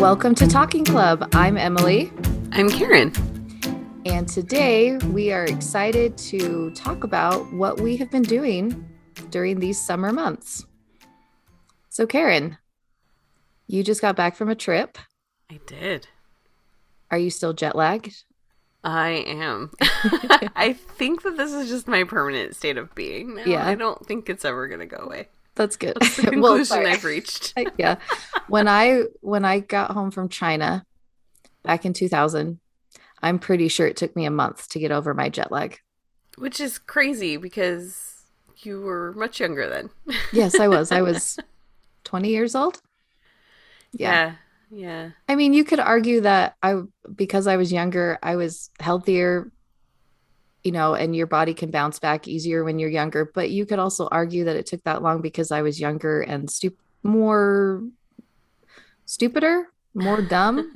Welcome to Talking Club. I'm Emily. I'm Karen. And today we are excited to talk about what we have been doing during these summer months. So, Karen, you just got back from a trip. I did. Are you still jet lagged? I am. I think that this is just my permanent state of being now. Yeah. I don't think it's ever going to go away. That's good. That's the Well, conclusion sorry. I've reached. yeah. When I when I got home from China back in 2000, I'm pretty sure it took me a month to get over my jet lag. Which is crazy because you were much younger then. Yes, I was. I was 20 years old. Yeah. Yeah. I mean, you could argue that I, because I was younger, I was healthier, you know, and your body can bounce back easier when you're younger. But you could also argue that it took that long because I was younger and stu- more stupider, more dumb,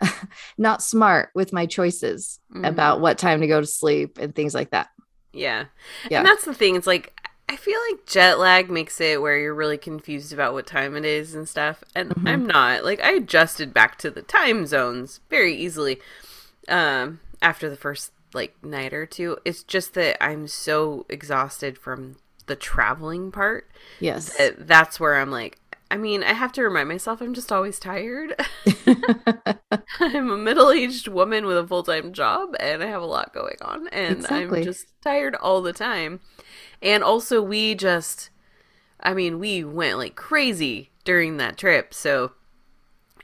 not smart with my choices Mhm. about what time to go to sleep and things like that. Yeah. Yeah. And that's the thing. It's like I feel like jet lag makes it where you're really confused about what time it is and stuff. And Mhm. I'm not. Like I adjusted back to the time zones very easily um after the first like night or two. It's just that I'm so exhausted from the traveling part Yes. that that's where I'm like I mean, I have to remind myself I'm just always tired. I'm a middle-aged woman with a full-time job and I have a lot going on and Exactly. I'm just tired all the time. And also we just I mean, we went like crazy during that trip. So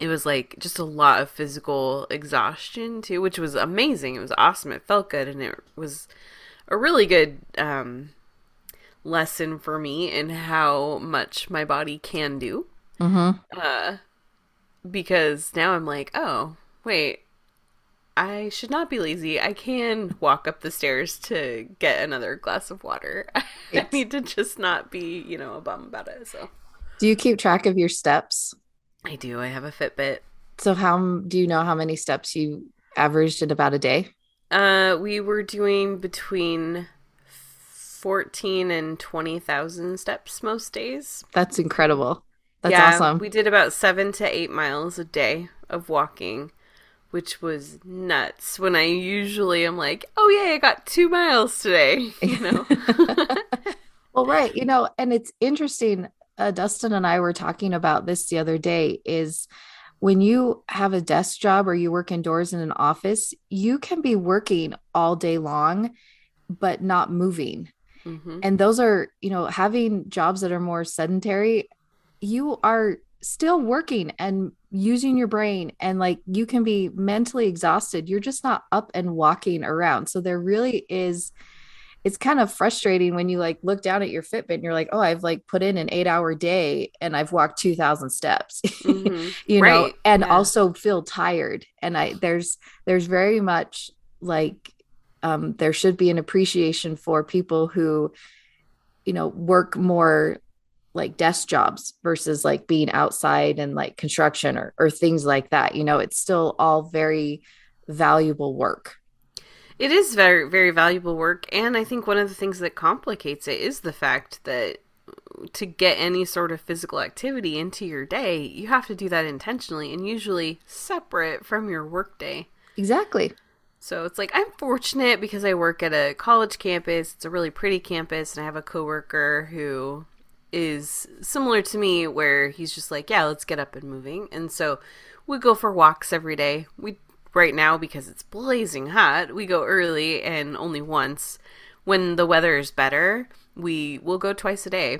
it was like just a lot of physical exhaustion too, which was amazing. It was awesome. It felt good and it was a really good um lesson for me in how much my body can do hmm uh because now i'm like oh wait i should not be lazy i can walk up the stairs to get another glass of water i need to just not be you know a bum about it so Do you keep track of your steps? I do i have a fitbit So, how do you know how many steps you averaged in about a day? uh we were doing between 14 and 20,000 steps most days That's incredible. That's yeah, awesome. We did about seven to eight miles a day of walking, which was nuts. When I usually am like, oh, yeah, I got two miles today, you know? well, right. You know, and it's interesting. Uh, Dustin and I were talking about this the other day is when you have a desk job or you work indoors in an office, you can be working all day long, but not moving. hmm And those are, you know, having jobs that are more sedentary, you are still working and using your brain and like you can be mentally exhausted. You're just not up and walking around. So there really is it's kind of frustrating when you like look down at your Fitbit and you're like, "Oh, I've like put in an 8-hour day and I've walked 2000 steps." hmm you know and yeah. also feel tired and i there's there's very much like um there should be an appreciation for people who you know work more like desk jobs versus like being outside and like construction or or things like that you know it's still all very valuable work It is very, very valuable work. And I think one of the things that complicates it is the fact that to get any sort of physical activity into your day, you have to do that intentionally and usually separate from your workday. exactly So it's like I'm fortunate because I work at a college campus. It's a really pretty campus, and I have a coworker who is similar to me, where he's just like, "Yeah, let's get up and moving." And so we go for walks every day. We right now because it's blazing hot, we go early and only once. When the weather is better, we will go twice a day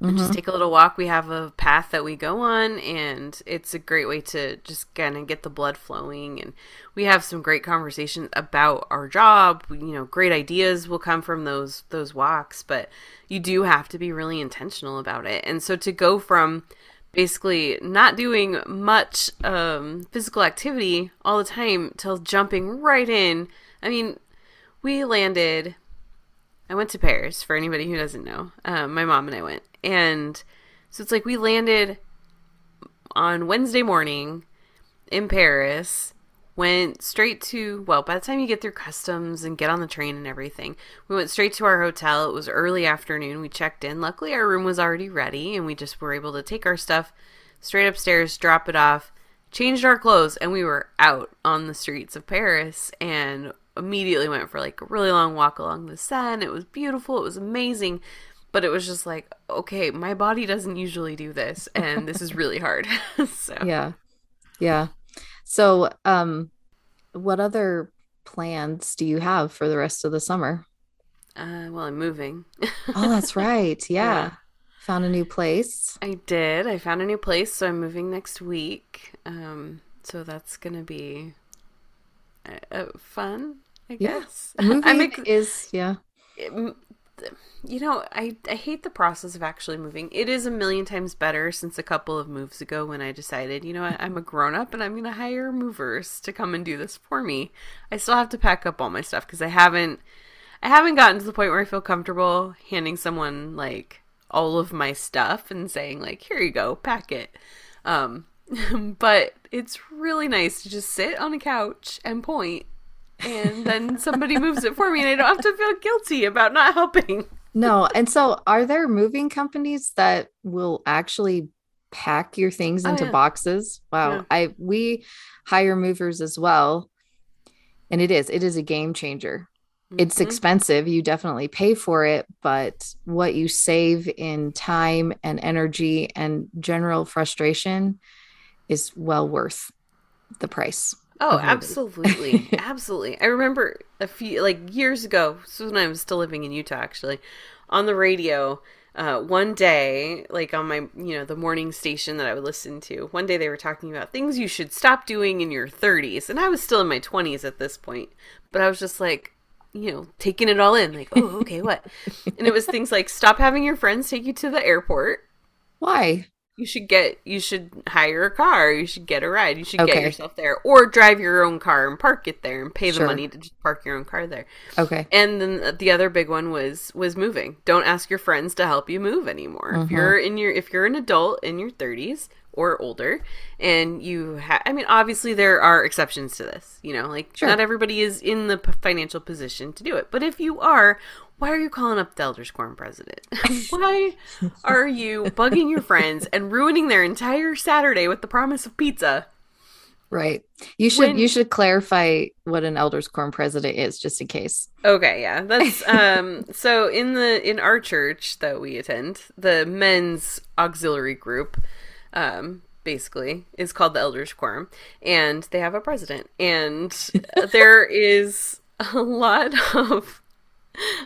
and just mm-hmm. take a little walk. We have a path that we go on, and it's a great way to just kind of get the blood flowing. And we have some great conversations about our job. You know, great ideas will come from those those walks, but you do have to be really intentional about it. And so to go from basically not doing much um, physical activity all the time till jumping right in. I mean, we landed I went to Paris for anybody who doesn't know. Um, my mom and I went. And so it's like we landed on Wednesday morning in Paris, went straight to, well, by the time you get through customs and get on the train and everything, we went straight to our hotel. It was early afternoon. We checked in. Luckily, our room was already ready, and we just were able to take our stuff straight upstairs, drop it off, changed our clothes, and we were out on the streets of Paris and immediately went for like a really long walk along the Seine. It was beautiful, it was amazing. But it was just like, okay, my body doesn't usually do this, and this is really hard. so Yeah. Yeah. So, um, what other plans do you have for the rest of the summer? Uh, well, I'm moving. Oh, that's right. Yeah. Yeah. Found a new place. I did. I found a new place, so I'm moving next week. Um, so that's gonna be uh, uh, fun, I Yeah. guess. Moving I'm ex- is, yeah. You know, I I hate the process of actually moving. It is a million times better since a couple of moves ago when I decided, you know I'm a grown up and I'm gonna hire movers to come and do this for me. I still have to pack up all my stuff because I haven't I haven't gotten to the point where I feel comfortable handing someone like all of my stuff and saying like, "Here you go, pack it." Um, but it's really nice to just sit on a couch and point, and then somebody moves it for me, and I don't have to feel guilty about not helping. No. And so, are there moving companies that will actually pack your things Oh, into yeah. boxes? Wow. Yeah. I we hire movers as well. And it is, it is a game changer. It's Mhm. expensive. You definitely pay for it, but what you save in time and energy and general frustration is well worth the price. Oh, absolutely. absolutely. I remember a few, like years ago, this was when I was still living in Utah, actually, on the radio, uh, one day, like on my, you know, the morning station that I would listen to, one day they were talking about things you should stop doing in your 30s. And I was still in my 20s at this point, but I was just like, you know, taking it all in, like, oh, okay, what? and it was things like stop having your friends take you to the airport. Why? You should get you should hire a car, you should get a ride, you should get yourself there or drive your own car and park it there and pay the Sure. money to just park your own car there. Okay. And then the other big one was was moving. Don't ask your friends to help you move anymore. If Mhm. you're in your if you're an adult in your 30s or older and you ha- I mean obviously there are exceptions to this, you know, like Sure. not everybody is in the p- financial position to do it. But if you are, why are you calling up the Elders Quorum president? why are you bugging your friends and ruining their entire Saturday with the promise of pizza? Right. You should When- you should clarify what an elders quorum president is just in case. Okay, yeah. That's um so in the in our church that we attend, the men's auxiliary group um basically is called the elders quorum and they have a president and there is a lot of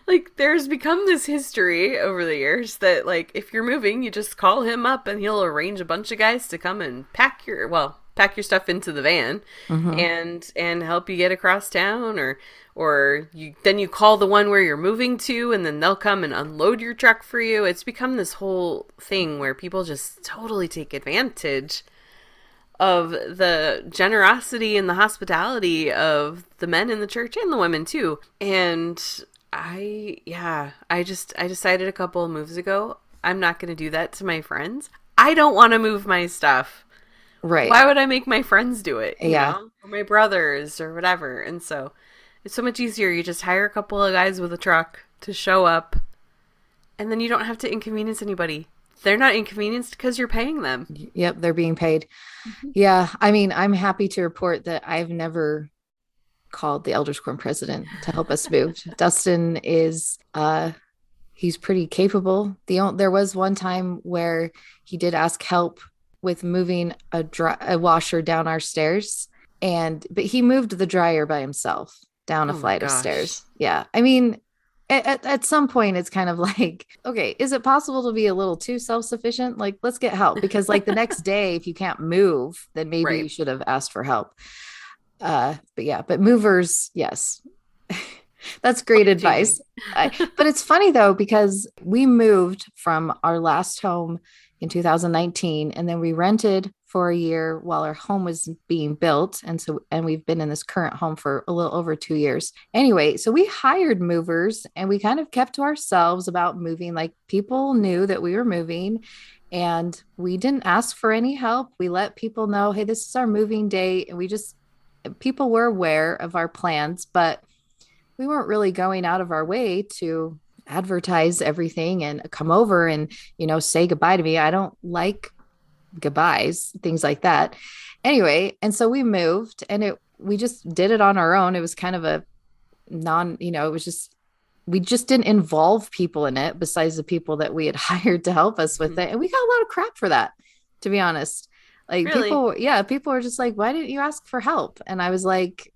like there's become this history over the years that like if you're moving you just call him up and he'll arrange a bunch of guys to come and pack your well pack your stuff into the van Mhm. and and help you get across town or or you then you call the one where you're moving to and then they'll come and unload your truck for you it's become this whole thing where people just totally take advantage of the generosity and the hospitality of the men in the church and the women too and i yeah i just i decided a couple of moves ago i'm not going to do that to my friends i don't want to move my stuff Right. why would I make my friends do it? you Yeah. know? Or my brothers or whatever. And so it's so much easier. You just hire a couple of guys with a truck to show up and then you don't have to inconvenience anybody. They're not inconvenienced because you're paying them. Yep, they're being paid. Mm-hmm. Yeah, I mean, I'm happy to report that I've never called the Elders Quorum president to help us move. Dustin is uh he's pretty capable. The on- there was one time where he did ask help with moving a dry, a washer down our stairs and but he moved the dryer by himself down a Oh flight of stairs. Yeah. I mean, at, at, at some point it's kind of like okay is it possible to be a little too self-sufficient like let's get help because like the next day if you can't move then maybe Right. you should have asked for help uh but yeah but movers yes that's great advice I, but it's funny though because we moved from our last home in 2019 and then we rented for a year while our home was being built and so and we've been in this current home for a little over 2 years. Anyway, so we hired movers and we kind of kept to ourselves about moving like people knew that we were moving and we didn't ask for any help. We let people know, "Hey, this is our moving date." And we just people were aware of our plans, but we weren't really going out of our way to advertise everything and come over and you know say goodbye to me i don't like goodbyes things like that anyway, and so we moved and it we just did it on our own. It was kind of a non, you know, it was just we just didn't involve people in it besides the people that we had hired to help us with mm-hmm. it. And we got a lot of crap for that, to be honest. Like really? people, yeah, people were just like, why didn't you ask for help? And I was like,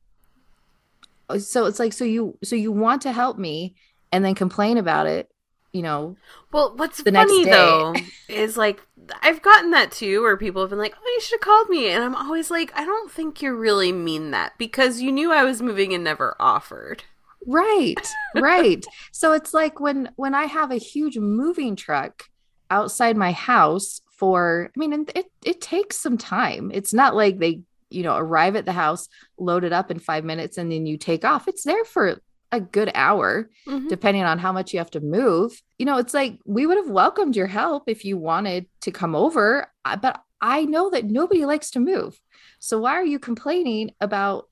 oh, so it's like, so you, so you want to help me and then complain about it, you know? Well, what's the funny though is like, I've gotten that too, where people have been like, oh, you should have called me. And I'm always like, I don't think you really mean that because you knew I was moving and never offered right right so it's like when when i have a huge moving truck outside my house for i mean it it takes some time it's not like they you know arrive at the house load it up in 5 minutes and then you take off it's there for a good hour mm-hmm. depending on how much you have to move you know it's like we would have welcomed your help if you wanted to come over but i know that nobody likes to move so why are you complaining about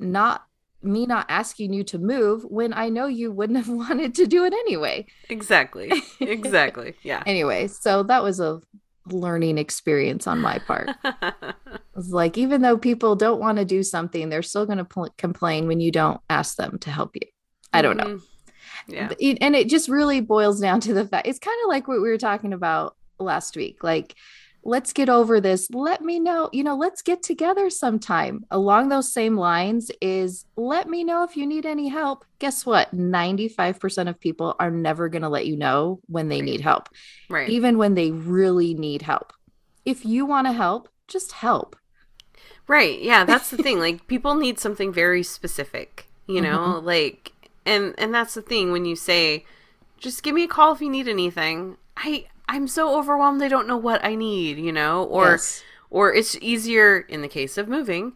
not me not asking you to move when I know you wouldn't have wanted to do it anyway. Exactly. Exactly. Yeah. anyway, so that was a learning experience on my part. it's like even though people don't want to do something, they're still going to pl- complain when you don't ask them to help you. I don't know. Mm-hmm. Yeah. And it just really boils down to the fact it's kind of like what we were talking about last week. Like let's get over this. Let me know, you know, let's get together sometime. Along those same lines is let me know if you need any help. Guess what? 95% of people are never going to let you know when they need help. Right. Even when they really need help. If you want to help, just help. Right. Yeah, that's the thing. Like people need something very specific, you know? Mm-hmm. Like and and that's the thing when you say just give me a call if you need anything. I I'm so overwhelmed I don't know what I need, you know? Or yes. or it's easier in the case of moving.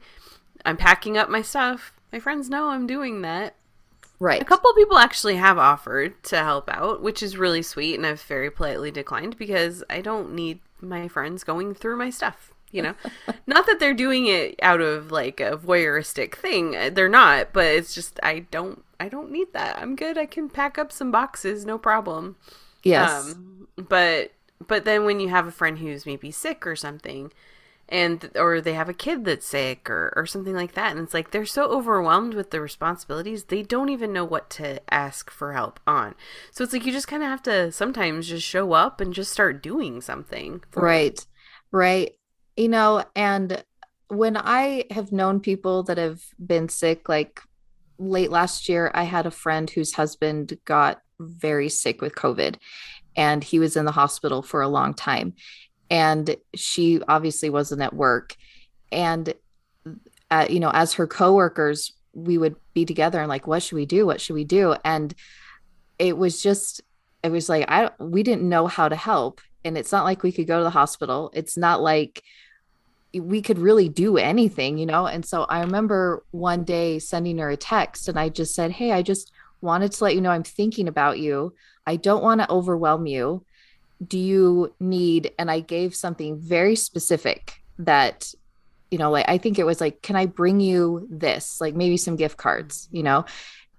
I'm packing up my stuff. My friends know I'm doing that. Right. A couple people actually have offered to help out, which is really sweet and I've very politely declined because I don't need my friends going through my stuff, you know. not that they're doing it out of like a voyeuristic thing. They're not, but it's just I don't I don't need that. I'm good. I can pack up some boxes, no problem. Yes. Um, but but then when you have a friend who's maybe sick or something and or they have a kid that's sick or or something like that and it's like they're so overwhelmed with the responsibilities they don't even know what to ask for help on so it's like you just kind of have to sometimes just show up and just start doing something right them. right you know and when i have known people that have been sick like late last year i had a friend whose husband got very sick with covid and he was in the hospital for a long time. And she obviously wasn't at work. And uh, you know as her coworkers we would be together and like what should we do? What should we do? And it was just it was like i we didn't know how to help. And it's not like we could go to the hospital. It's not like we could really do anything you know? And so i remember one day sending her a text and i just said hey i just wanted to let you know i'm thinking about you I don't want to overwhelm you. Do you need, and I gave something very specific that, you know, like I think it was like, can I bring you this? Like maybe some gift cards, you know?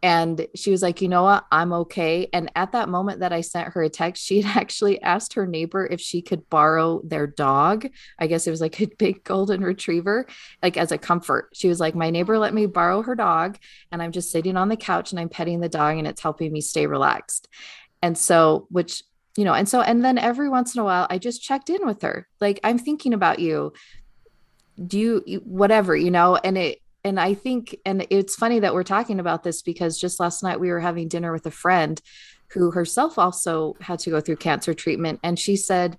And she was like, you know what? I'm okay. And at that moment that I sent her a text, she had actually asked her neighbor if she could borrow their dog. I guess it was like a big golden retriever, like as a comfort. She was like, my neighbor let me borrow her dog. And I'm just sitting on the couch and I'm petting the dog and it's helping me stay relaxed. And so, which, you know, and so, and then every once in a while, I just checked in with her. Like, I'm thinking about you. Do you, whatever, you know, and it, and I think, and it's funny that we're talking about this because just last night we were having dinner with a friend who herself also had to go through cancer treatment. And she said,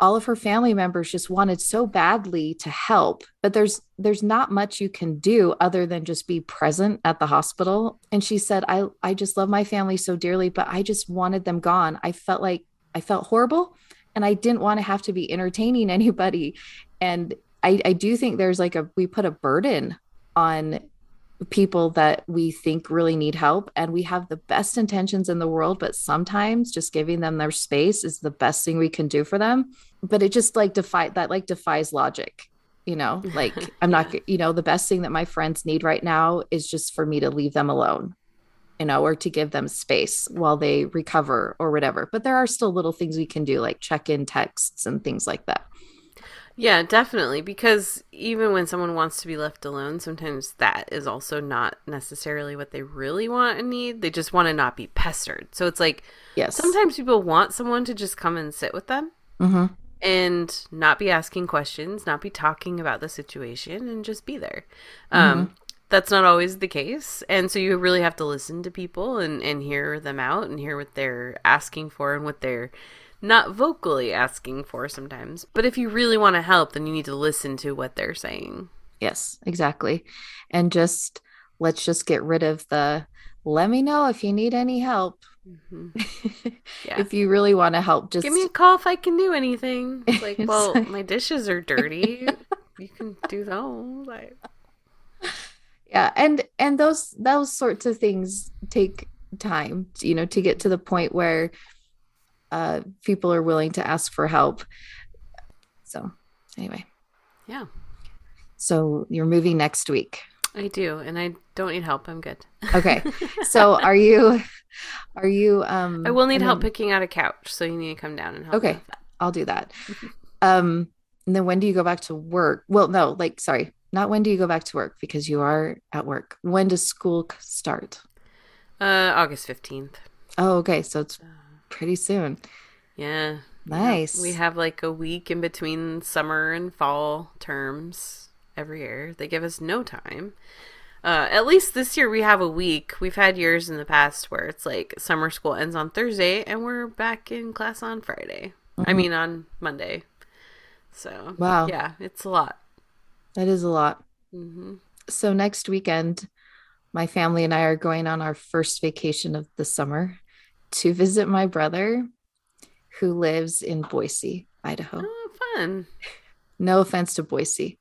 all of her family members just wanted so badly to help but there's there's not much you can do other than just be present at the hospital. And she said i i just love my family so dearly but i just wanted them gone. I felt like i felt horrible and i didn't want to have to be entertaining anybody. And i i do think there's like a we put a burden on people that we think really need help and we have the best intentions in the world but sometimes just giving them their space is the best thing we can do for them. But it just like defy that like defies logic you know? Like i'm not you know the best thing that my friends need right now is just for me to leave them alone you know or to give them space while they recover or whatever. But there are still little things we can do like check in texts and things like that Yeah, definitely. Because even when someone wants to be left alone, sometimes that is also not necessarily what they really want and need. They just want to not be pestered. So it's like, Yes. sometimes people want someone to just come and sit with them hmm and not be asking questions, not be talking about the situation, and just be there. Um, that's not always the case. And so you really have to listen to people and, and hear them out and hear what they're asking for and what they're not vocally asking for sometimes. But if you really want to help, then you need to listen to what they're saying. Yes, exactly. And just let's just get rid of the let me know if you need any help. hmm Yeah. If you really want to help, just Give me a call if I can do anything. It's like, It's well, like- my dishes are dirty. you can do those. Like, yeah and and those those sorts of things take time you know to get to the point where uh people are willing to ask for help so anyway yeah. so you're moving next week I do, and I don't need help. I'm good. okay so are you are you um I will need help then- picking out a couch, so you need to come down and help. Okay. i'll do that um and then when do you go back to work well no like sorry not when do you go back to work because you are at work when does school start Uh, August fifteenth. oh okay so it's pretty soon Yeah. nice We have like a week in between summer and fall terms every year. They give us no time. Uh, at least this year we have a week. We've had years in the past where it's like summer school ends on Thursday and we're back in class on Friday. I Mhm. mean on Monday. So Wow. yeah, it's a lot. that is a lot hmm so next weekend my family and i are going on our first vacation of the summer to visit my brother who lives in boise idaho. Oh, fun. no offense to boise.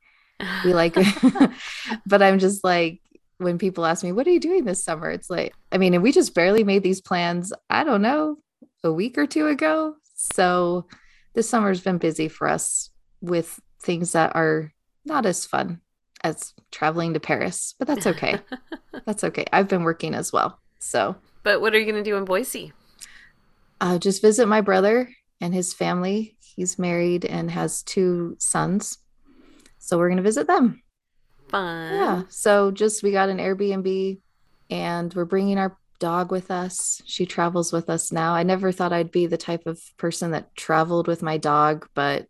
We like but i'm just like when people ask me what are you doing this summer? It's like i mean and we just barely made these plans i don't know a week or two ago. So this summer's been busy for us with things that are not as fun as traveling to paris but that's okay. That's okay. I've been working as well. So but what are you gonna do in Boise? uh, just visit my brother and his family he's married and has two sons so we're going to visit them Fun. Yeah. So just we got an Airbnb and we're bringing our dog with us. She travels with us now. I never thought I'd be the type of person that traveled with my dog, but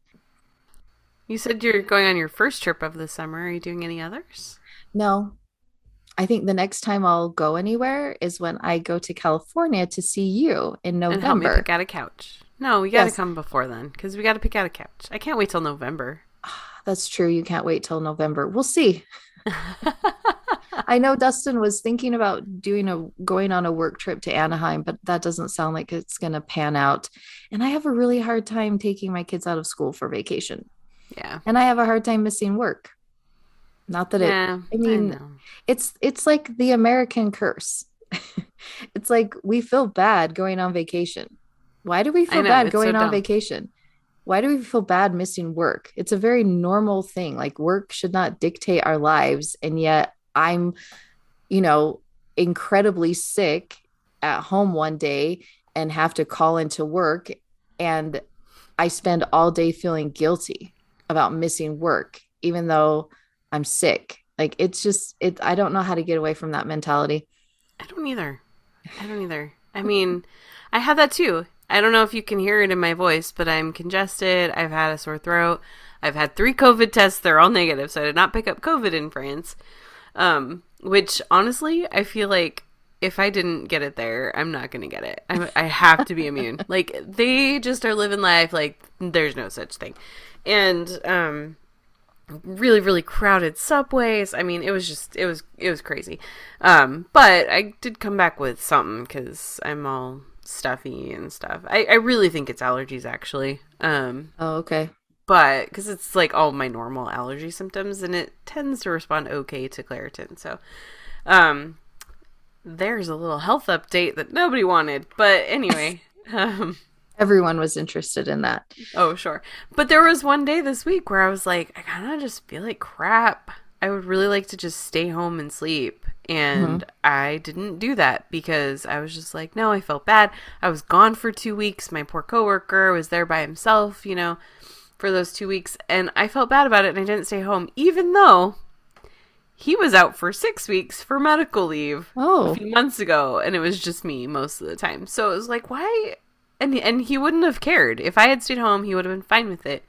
You said you're going on your first trip of the summer. Are you doing any others? no. I think the next time I'll go anywhere is when I go to California to see you in And help me November. pick out a couch. No, we got to Yes. come before then because we got to pick out a couch. I can't wait till November. That's true. You can't wait till November. We'll see. I know Dustin was thinking about doing a going on a work trip to Anaheim, but that doesn't sound like it's going to pan out. And I have a really hard time taking my kids out of school for vacation. yeah. And I have a hard time missing work. Not that it yeah. I mean, know. it's it's like the American curse. it's like we feel bad going on vacation. Why do we feel know, bad it's so going on dumb. vacation? Why do we feel bad missing work? It's a very normal thing. Like work should not dictate our lives. And yet I'm, you know, incredibly sick at home one day and have to call into work. And I spend all day feeling guilty about missing work, even though I'm sick. Like it's just it I don't know how to get away from that mentality. I don't either. I don't either. I mean, I had that too. I don't know if you can hear it in my voice, but I'm congested. I've had a sore throat. I've had three COVID tests. They're all negative, so I did not pick up COVID in France. Um, which honestly, I feel like if I didn't get it there, I'm not gonna get it. I, I have to be immune. Like they just are living life like there's no such thing, and um, really really crowded subways. I mean it was just it was it was crazy. Um but i did come back with something because i'm all stuffy and stuff. I, I really think it's allergies actually. Um Oh, okay. but because it's like all my normal allergy symptoms and it tends to respond okay to claritin so um there's a little health update that nobody wanted. But anyway um Everyone was interested in that. Oh, sure. But there was one day this week where I was like, I kind of just feel like crap. I would really like to just stay home and sleep. And mm-hmm. I didn't do that because I was just like, no, I felt bad. I was gone for two weeks. My poor coworker was there by himself, you know. for those two weeks, and I felt bad about it, and I didn't stay home, even though he was out for six weeks for medical leave Oh. a few months ago, and it was just me most of the time. So it was like, why? And and he wouldn't have cared if I had stayed home. He would have been fine with it.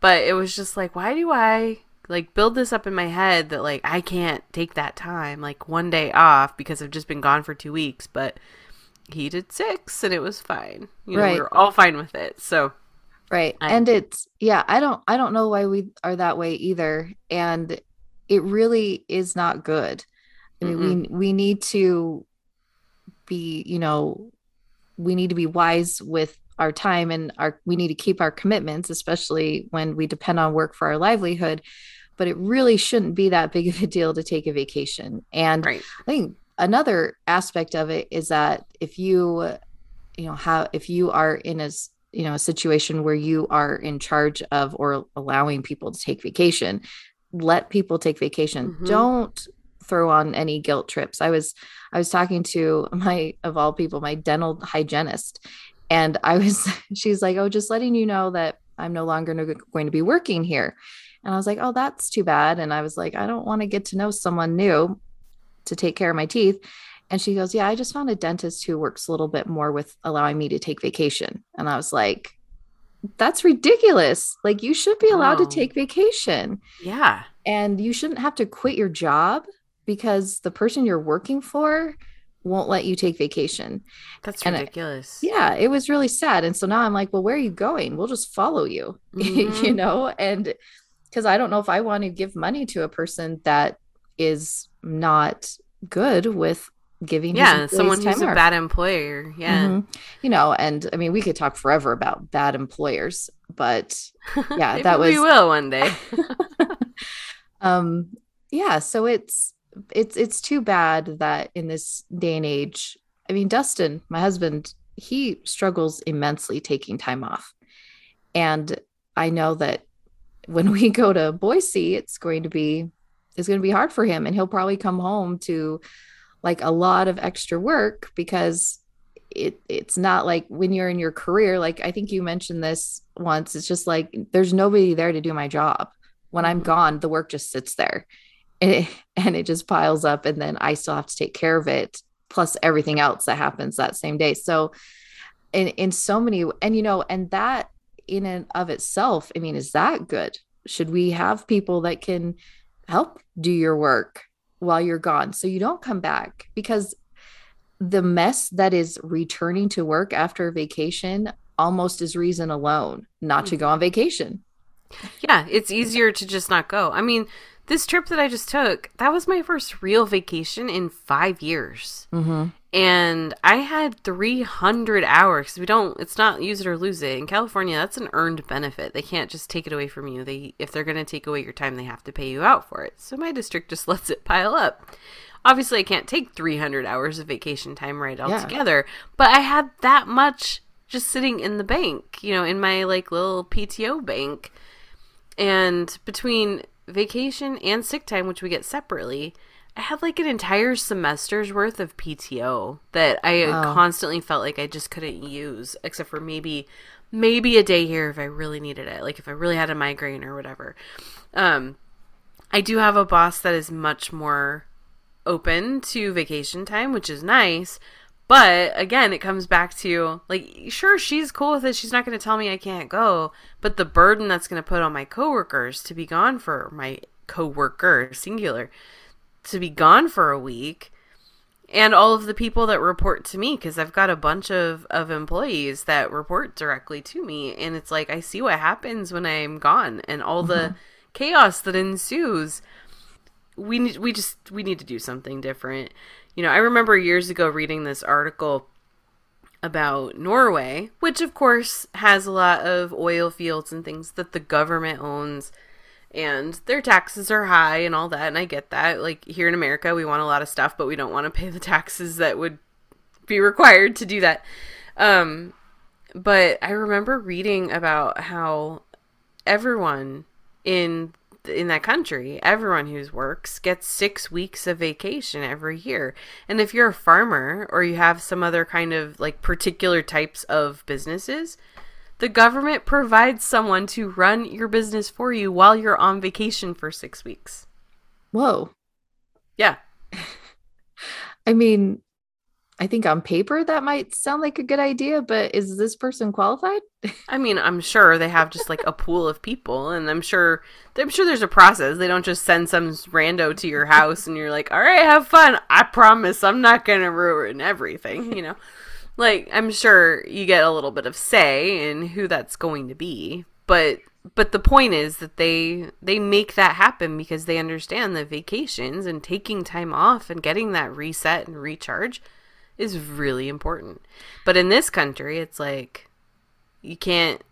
But it was just like, why do I like build this up in my head that like I can't take that time, like one day off because I've just been gone for two weeks, but he did six and it was fine. You know, Right. we were all fine with it. So Right. I- and it's yeah, I don't I don't know why we are that way either. And it really is not good. I mean, we we need to be, you know, we need to be wise with our time and our we need to keep our commitments, especially when we depend on work for our livelihood. But it really shouldn't be that big of a deal to take a vacation. And right. I think another aspect of it is that if you, you know, have if you are in a you know a situation where you are in charge of or allowing people to take vacation, let people take vacation. Mhm. Don't throw on any guilt trips. I was I was talking to my of all people my dental hygienist, and I was she's like, oh, just letting you know that I'm no longer going to be working here. And I was like, oh, that's too bad. And I was like, I don't want to get to know someone new to take care of my teeth. And she goes, Yeah, I just found a dentist who works a little bit more with allowing me to take vacation. And I was like, That's ridiculous. Like, you should be allowed Oh. to take vacation Yeah. and you shouldn't have to quit your job because the person you're working for won't let you take vacation. That's And I- ridiculous. Yeah, it was really sad. And so now I'm like, Well, where are you going? We'll just follow you, you Mhm. know? And because I don't know if I want to give money to a person that is not good with giving Yeah, someone who's a bad employer. Yeah. Mhm. You know, and I mean, we could talk forever about bad employers, but Yeah, that we was- will one day. um, yeah. So it's it's it's too bad that in this day and age, I mean, Dustin, my husband, he struggles immensely taking time off, and I know that when we go to Boise, it's going to be it's going to be hard for him, and he'll probably come home to like a lot of extra work because it it's not like when you're in your career like i think you mentioned this once it's just like there's nobody there to do my job. When i'm Mhm. gone the work just sits there and it, and it just piles up and then i still have to take care of it plus everything else that happens that same day. So in in so many and you know and that in and of itself i mean is that good? Should we have people that can help do your work while you're gone so you don't come back? Because the mess that is returning to work after vacation almost is reason alone not to go mm-hmm. on vacation. Yeah, it's easier to just not go. I mean, this trip that I just took, that was my first real vacation in five years. mm-hmm. And I had 300 hours. We don't, it's not use it or lose it. In California, that's an earned benefit. They can't just take it away from you. They, if they're going to take away your time, they have to pay you out for it. So my district just lets it pile up. Obviously, I can't take 300 hours of vacation time right altogether, but I had that much just sitting in the bank, you know, in my like little PTO bank. And between vacation and sick time, which we get separately, I had like an entire semester's worth of PTO that I Wow. constantly felt like I just couldn't use, except for maybe maybe a day here if I really needed it, like if I really had a migraine or whatever. Um, I do have a boss that is much more open to vacation time, which is nice. But again, it comes back to like, sure, she's cool with it. She's not going to tell me I can't go, but the burden that's going to put on my coworkers to be gone for my coworker singular to be gone for a week and all of the people that report to me because i've got a bunch of, of employees that report directly to me and it's like i see what happens when i'm gone and all the mm-hmm. chaos that ensues. We need we just we need to do something different you know i remember years ago reading this article about norway which of course has a lot of oil fields and things that the government owns and their taxes are high and all that and i get that. Like here in america we want a lot of stuff but we don't want to pay the taxes that would be required to do that. Um but i remember reading about how everyone in in that country everyone who works gets 6 weeks of vacation every year and if you're a farmer or you have some other kind of like particular types of businesses The government provides someone to run your business for you while you're on vacation for six weeks. Whoa. Yeah. I mean, I think on paper that might sound like a good idea, but is this person qualified? I mean, I'm sure they have just like a pool of people, and I'm sure I'm sure there's a process. They don't just send some rando to your house and you're like, "All right, have fun. I promise I'm not gonna ruin everything." You know, like I'm sure you get a little bit of say in who that's going to be, but but the point is that they they make that happen because they understand that vacations and taking time off and getting that reset and recharge is really important. But in this country, it's like you can't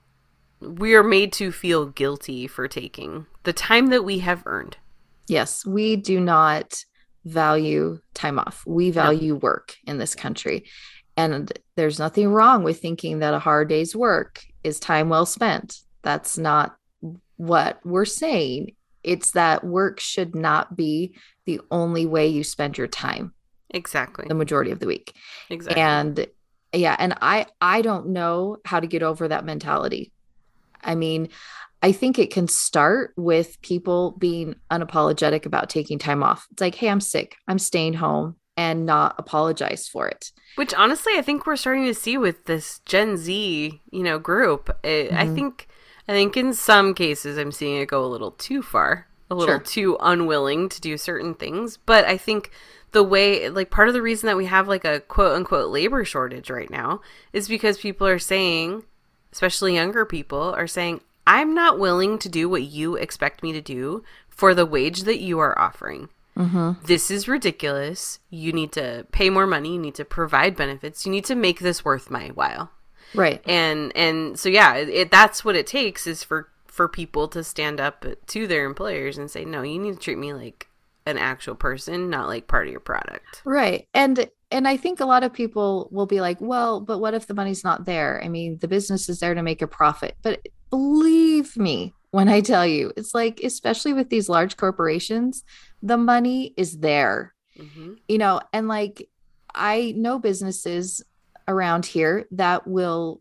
we are made to feel guilty for taking the time that we have earned. Yes, we do not value time off. We value no. work in this country. And there's nothing wrong with thinking that a hard day's work is time well spent. That's not what we're saying. It's that work should not be the only way you spend your time. Exactly. The majority of the week. Exactly. And yeah, and I I don't know how to get over that mentality. I mean, I think it can start with people being unapologetic about taking time off. It's like, hey, I'm sick. I'm staying home and not apologize for it. Which honestly, I think we're starting to see with this Gen Z, you know, group. It, mm-hmm. I think, I think in some cases, I'm seeing it go a little too far, a little sure. too unwilling to do certain things. But I think the way like part of the reason that we have like a quote unquote labor shortage right now is because people are saying especially younger people are saying i'm not willing to do what you expect me to do for the wage that you are offering. Mm-hmm. this is ridiculous. You need to pay more money. You need to provide benefits. You need to make this worth my while. Right. And and so yeah it, that's what it takes is for for people to stand up to their employers and say no you need to treat me like an actual person, not like part of your product. Right. And and I think a lot of people will be like, well, but what if the money's not there? I mean, the business is there to make a profit. But believe me when I tell you, it's like, especially with these large corporations, the money is there. Mm-hmm. You know, and like I know businesses around here that will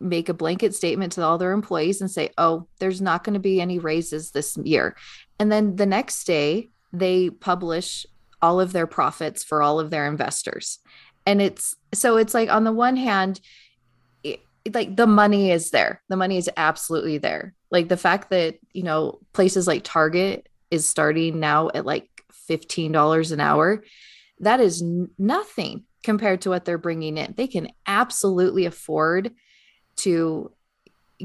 make a blanket statement to all their employees and say, oh, there's not going to be any raises this year. And then the next day, they publish all of their profits for all of their investors. And it's so it's like on the one hand, it, like the money is there. The money is absolutely there. Like the fact that, you know, places like Target is starting now at like $15 an hour, that is nothing compared to what they're bringing in. They can absolutely afford to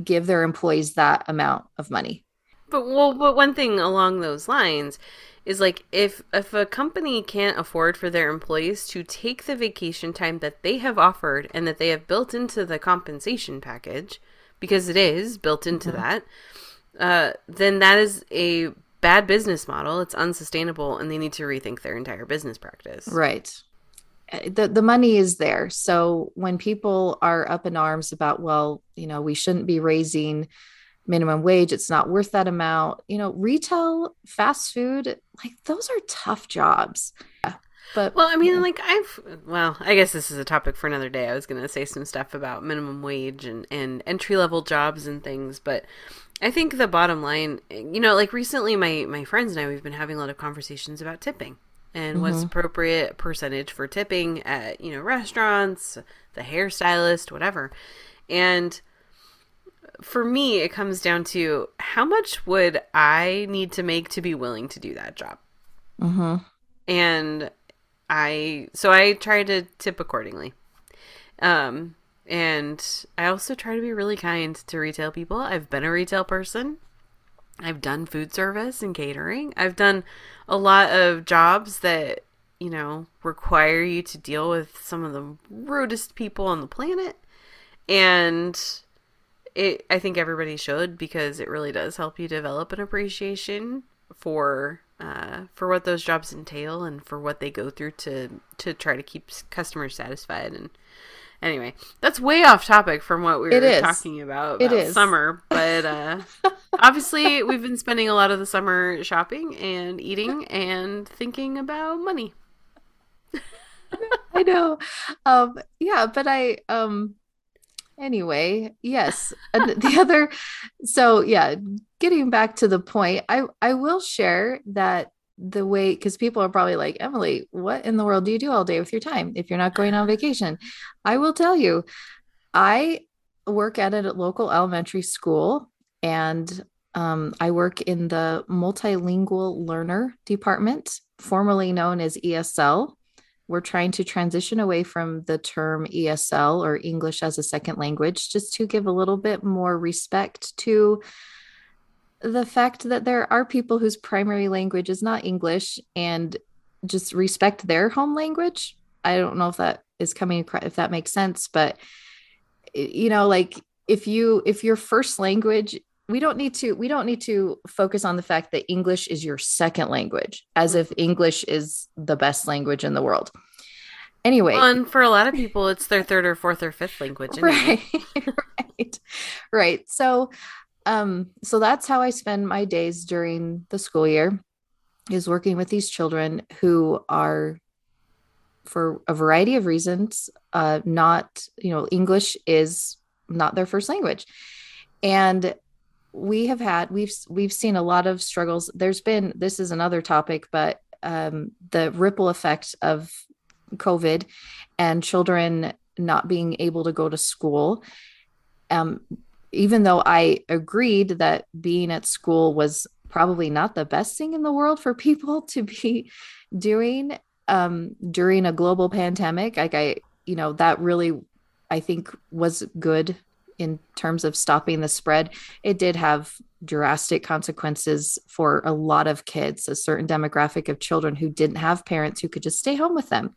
give their employees that amount of money. But well, but one thing along those lines is like if if a company can't afford for their employees to take the vacation time that they have offered and that they have built into the compensation package because it is built into mm-hmm. that uh, then that is a bad business model. It's unsustainable and they need to rethink their entire business practice. Right. Uh, the the money is there. So when people are up in arms about well you know we shouldn't be raising minimum wage it's not worth that amount you know retail fast food like those are tough jobs yeah. but well i mean yeah. like i've well i guess this is a topic for another day i was going to say some stuff about minimum wage and and entry level jobs and things but i think the bottom line you know like recently my my friends and i we've been having a lot of conversations about tipping and mm-hmm. what's appropriate percentage for tipping at you know restaurants the hairstylist whatever and for me, it comes down to how much would I need to make to be willing to do that job? Mm-hmm. And I, so I try to tip accordingly. Um, and I also try to be really kind to retail people. I've been a retail person. I've done food service and catering. I've done a lot of jobs that, you know, require you to deal with some of the rudest people on the planet. And it I think everybody should because it really does help you develop an appreciation for uh, for what those jobs entail and for what they go through to to try to keep customers satisfied. And anyway that's way off topic from what we were talking about, about it is. summer but uh, obviously we've been spending a lot of the summer shopping and eating and thinking about money. I know. Um yeah but i um anyway, yes. And the other, so yeah, getting back to the point, I I will share that the way because people are probably like Emily, what in the world do you do all day with your time if you're not going on vacation? I will tell you, I work at a local elementary school and um, I work in the multilingual learner department, formerly known as ESL. We're trying to transition away from the term ESL or English as a second language just to give a little bit more respect to the fact that there are people whose primary language is not English and just respect their home language. I don't know if that is coming across, if that makes sense, but you know, like if you if your first language we don't need to we don't need to focus on the fact that english is your second language as if english is the best language in the world. Anyway. Well, and for a lot of people it's their third or fourth or fifth language anyway. right right right. So um so that's how i spend my days during the school year is working with these children who are for a variety of reasons uh not you know english is not their first language. And we have had we've we've seen a lot of struggles. There's been this is another topic but um, the ripple effect of covid and children not being able to go to school. Um, even though i agreed that being at school was probably not the best thing in the world for people to be doing um, during a global pandemic like i you know that really i think was good in terms of stopping the spread, it did have drastic consequences for a lot of kids, a certain demographic of children who didn't have parents who could just stay home with them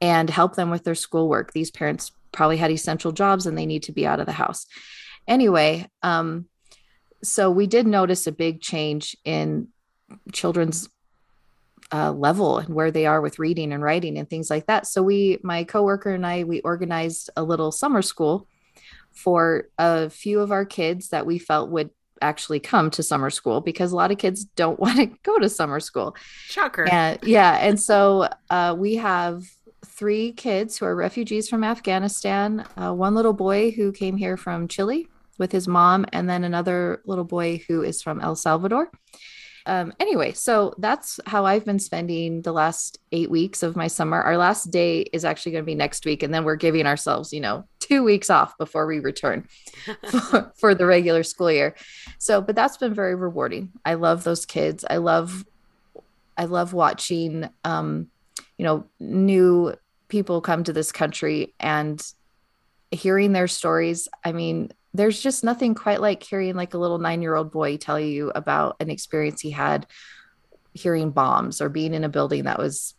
and help them with their schoolwork. These parents probably had essential jobs and they need to be out of the house. Anyway, um, so we did notice a big change in children's uh, level and where they are with reading and writing and things like that. So we, my coworker and I, we organized a little summer school for a few of our kids that we felt would actually come to summer school because a lot of kids don't want to go to summer school. Shocker. And yeah. And so uh, we have three kids who are refugees from Afghanistan, uh, one little boy who came here from Chile with his mom, and then another little boy who is from El Salvador um, anyway, so that's how I've been spending the last eight weeks of my summer. Our last day is actually going to be next week, and then we're giving ourselves, you know, two weeks off before we return for, for the regular school year. So, but that's been very rewarding. I love those kids. I love, I love watching, um, you know, new people come to this country and hearing their stories. I mean, there's just nothing quite like hearing like a little nine year old boy tell you about an experience he had hearing bombs or being in a building that was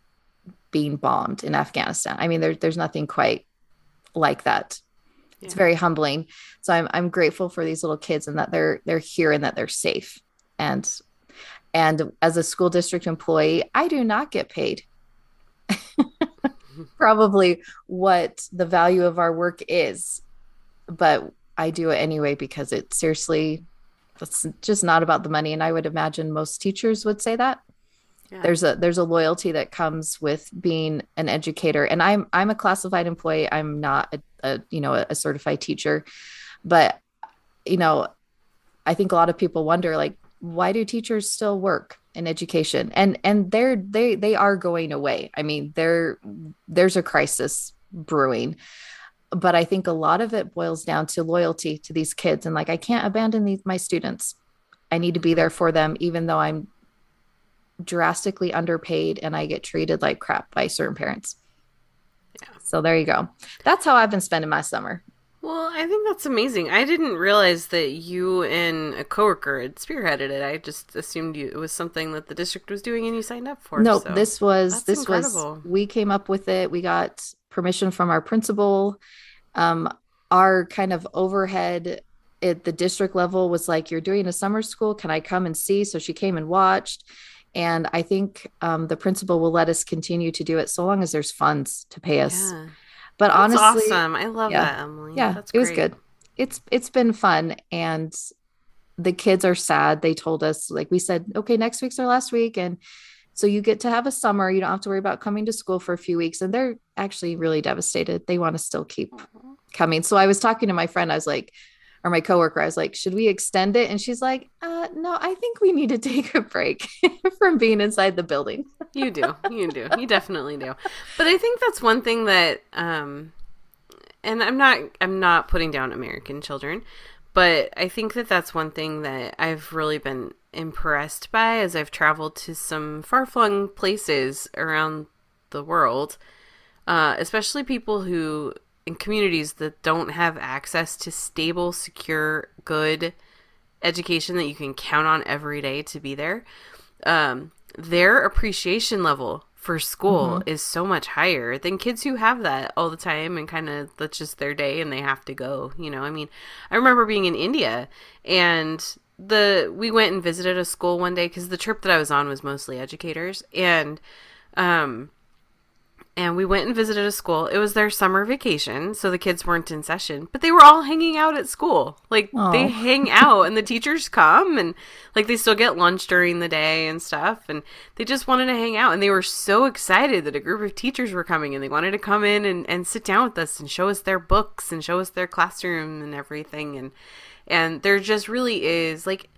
being bombed in Afghanistan. I mean, there, there's nothing quite like that. Yeah. It's very humbling. So I'm I'm grateful for these little kids and that they're they're here and that they're safe. And and as a school district employee, I do not get paid. Probably what the value of our work is. But I do it anyway because it seriously it's just not about the money and I would imagine most teachers would say that. Yeah. There's a there's a loyalty that comes with being an educator and I'm I'm a classified employee. I'm not a, a you know a certified teacher. But you know, I think a lot of people wonder like why do teachers still work in education? And and they're they they are going away. I mean, there there's a crisis brewing but I think a lot of it boils down to loyalty to these kids and like I can't abandon these my students. I need to be there for them even though I'm drastically underpaid and I get treated like crap by certain parents. Yeah. So there you go. That's how I've been spending my summer. Well, I think that's amazing. I didn't realize that you and a coworker had spearheaded it. I just assumed you, it was something that the district was doing and you signed up for. No, so. this was this incredible. was we came up with it. We got permission from our principal. Um, our kind of overhead at the district level was like, You're doing a summer school. Can I come and see? So she came and watched. And I think um, the principal will let us continue to do it so long as there's funds to pay us. Yeah. But That's honestly, awesome. I love yeah, that, Emily. Yeah, That's it was good. It's it's been fun, and the kids are sad. They told us, like we said, okay, next week's our last week, and so you get to have a summer. You don't have to worry about coming to school for a few weeks. And they're actually really devastated. They want to still keep coming. So I was talking to my friend. I was like, or my coworker, I was like, should we extend it? And she's like, uh, no, I think we need to take a break from being inside the building. you do. You do. You definitely do. But I think that's one thing that um and I'm not I'm not putting down American children, but I think that that's one thing that I've really been impressed by as I've traveled to some far-flung places around the world, uh, especially people who in communities that don't have access to stable, secure, good education that you can count on every day to be there. Um, their appreciation level for school mm-hmm. is so much higher than kids who have that all the time and kind of that's just their day and they have to go you know i mean i remember being in india and the we went and visited a school one day because the trip that i was on was mostly educators. And um and we went and visited a school. It was their summer vacation, so the kids weren't in session, but they were all hanging out at school. Like they oh. hang out and the teachers come and like they still get lunch during the day and stuff and they just wanted to hang out and they were so excited that a group of teachers were coming and they wanted to come in and, and sit down with us and show us their books and show us their classroom and everything and and there just really is like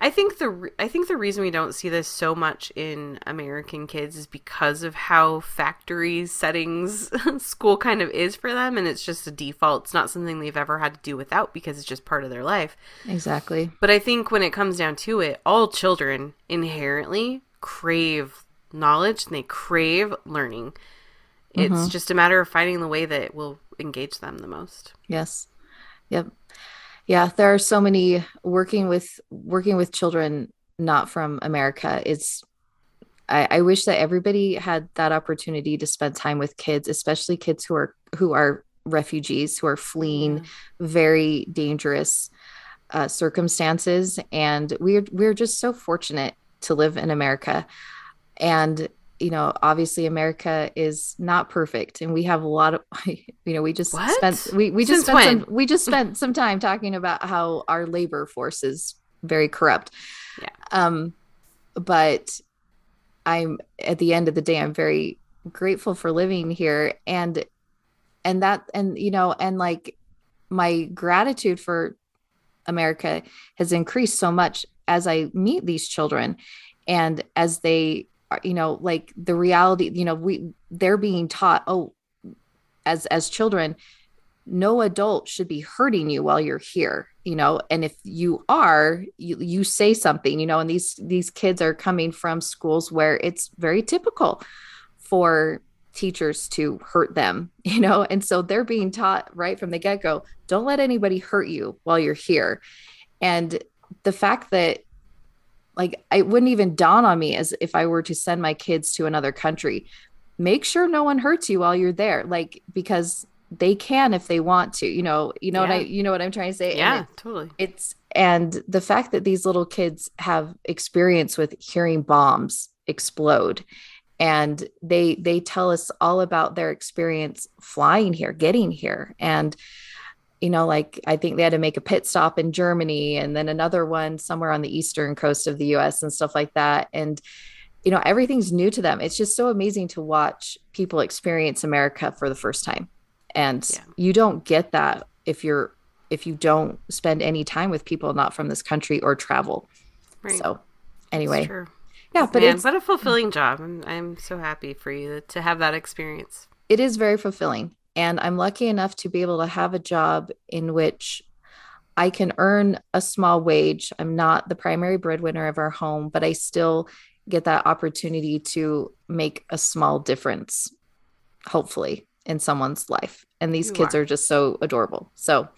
I think the I think the reason we don't see this so much in American kids is because of how factory settings school kind of is for them and it's just a default. It's not something they've ever had to do without because it's just part of their life. Exactly. But I think when it comes down to it, all children inherently crave knowledge and they crave learning. It's mm-hmm. just a matter of finding the way that will engage them the most. Yes. Yep yeah there are so many working with working with children not from america. It's I, I, wish that everybody had that opportunity to spend time with kids especially kids who are who are refugees who are fleeing yeah. very dangerous uh, circumstances. And we're we're just so fortunate to live in america. And you know, obviously America is not perfect, and we have a lot of, you know, we just what? spent we we just Since spent some, we just spent some time talking about how our labor force is very corrupt. Yeah. Um, but I'm at the end of the day, I'm very grateful for living here, and and that and you know, and like my gratitude for America has increased so much as I meet these children, and as they Uh, you know like the reality you know we they're being taught oh as as children no adult should be hurting you while you're here you know? And if you are you, you say something you know and these these kids are coming from schools where it's very typical for teachers to hurt them you know? And so they're being taught right from the get-go don't let anybody hurt you while you're here. And the fact that like it wouldn't even dawn on me as if I were to send my kids to another country. Make sure no one hurts you while you're there, like because they can if they want to. You know, you know yeah. what I you know what I'm trying to say. Yeah, it, totally. It's and the fact that these little kids have experience with hearing bombs explode and they they tell us all about their experience flying here getting here and you know, like I think they had to make a pit stop in Germany and then another one somewhere on the eastern coast of the US and stuff like that. And, you know, everything's new to them. It's just so amazing to watch people experience America for the first time. And yeah. you don't get that if you're if you don't spend any time with people not from this country or travel. Right. So anyway. Yeah, but Man, it's what a fulfilling job. I'm, I'm so happy for you to have that experience. It is very fulfilling. And I'm lucky enough to be able to have a job in which I can earn a small wage. I'm not the primary breadwinner of our home, but I still get that opportunity to make a small difference, hopefully, in someone's life. And these you kids are. are just so adorable. So,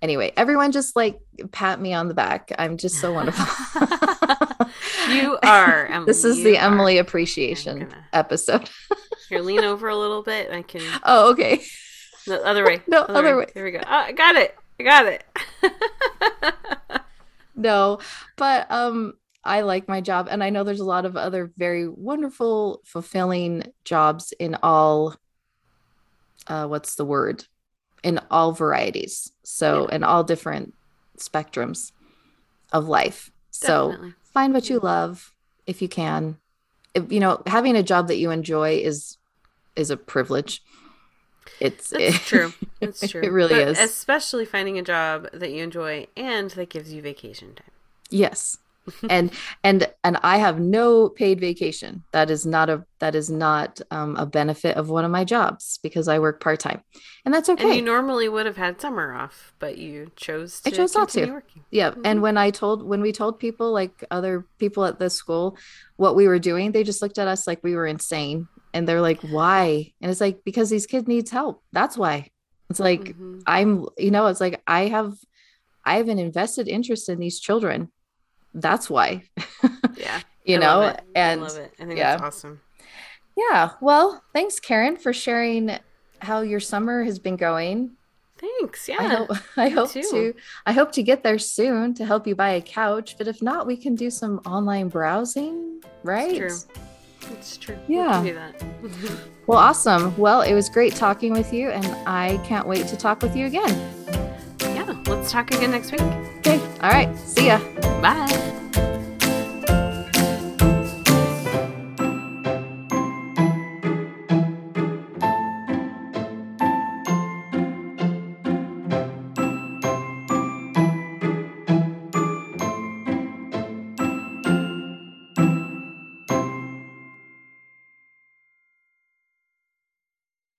anyway, everyone just like pat me on the back. I'm just so wonderful. you are. Emily, this is the are. Emily appreciation gonna... episode. Here, lean over a little bit. and I can. Oh, okay. The other way. no, other, other way. way. There we go. Oh, I got it. I got it. no, but um, I like my job, and I know there's a lot of other very wonderful, fulfilling jobs in all. Uh, what's the word? In all varieties. So, yeah. in all different spectrums of life. Definitely. So, find what you love if you can if, you know having a job that you enjoy is is a privilege It's it- true. That's true. It really But is. Especially finding a job that you enjoy and that gives you vacation time. Yes. and and and I have no paid vacation. That is not a that is not um, a benefit of one of my jobs because I work part time, and that's okay. And you normally would have had summer off, but you chose to I chose not to. working. yeah. Mhm. And when I told when we told people like other people at the school what we were doing, they just looked at us like we were insane, and they're like, "Why?" And it's like because these kids needs help. That's why. It's like Mhm. I'm, you know, it's like I have, I have an invested interest in these children. That's why, Yeah. you I know, and I love it. I think yeah. that's awesome. yeah. Well, thanks, Karen, for sharing how your summer has been going. Thanks. Yeah. I hope, I hope to, I hope to get there soon to help you buy a couch. But if not, we can do some online browsing, right? It's true. Yeah. We can do that. Well, awesome. Well, it was great talking with you, and I can't wait to talk with you again. yeah. Let's talk again next week. Okay. All right. See ya. Bye.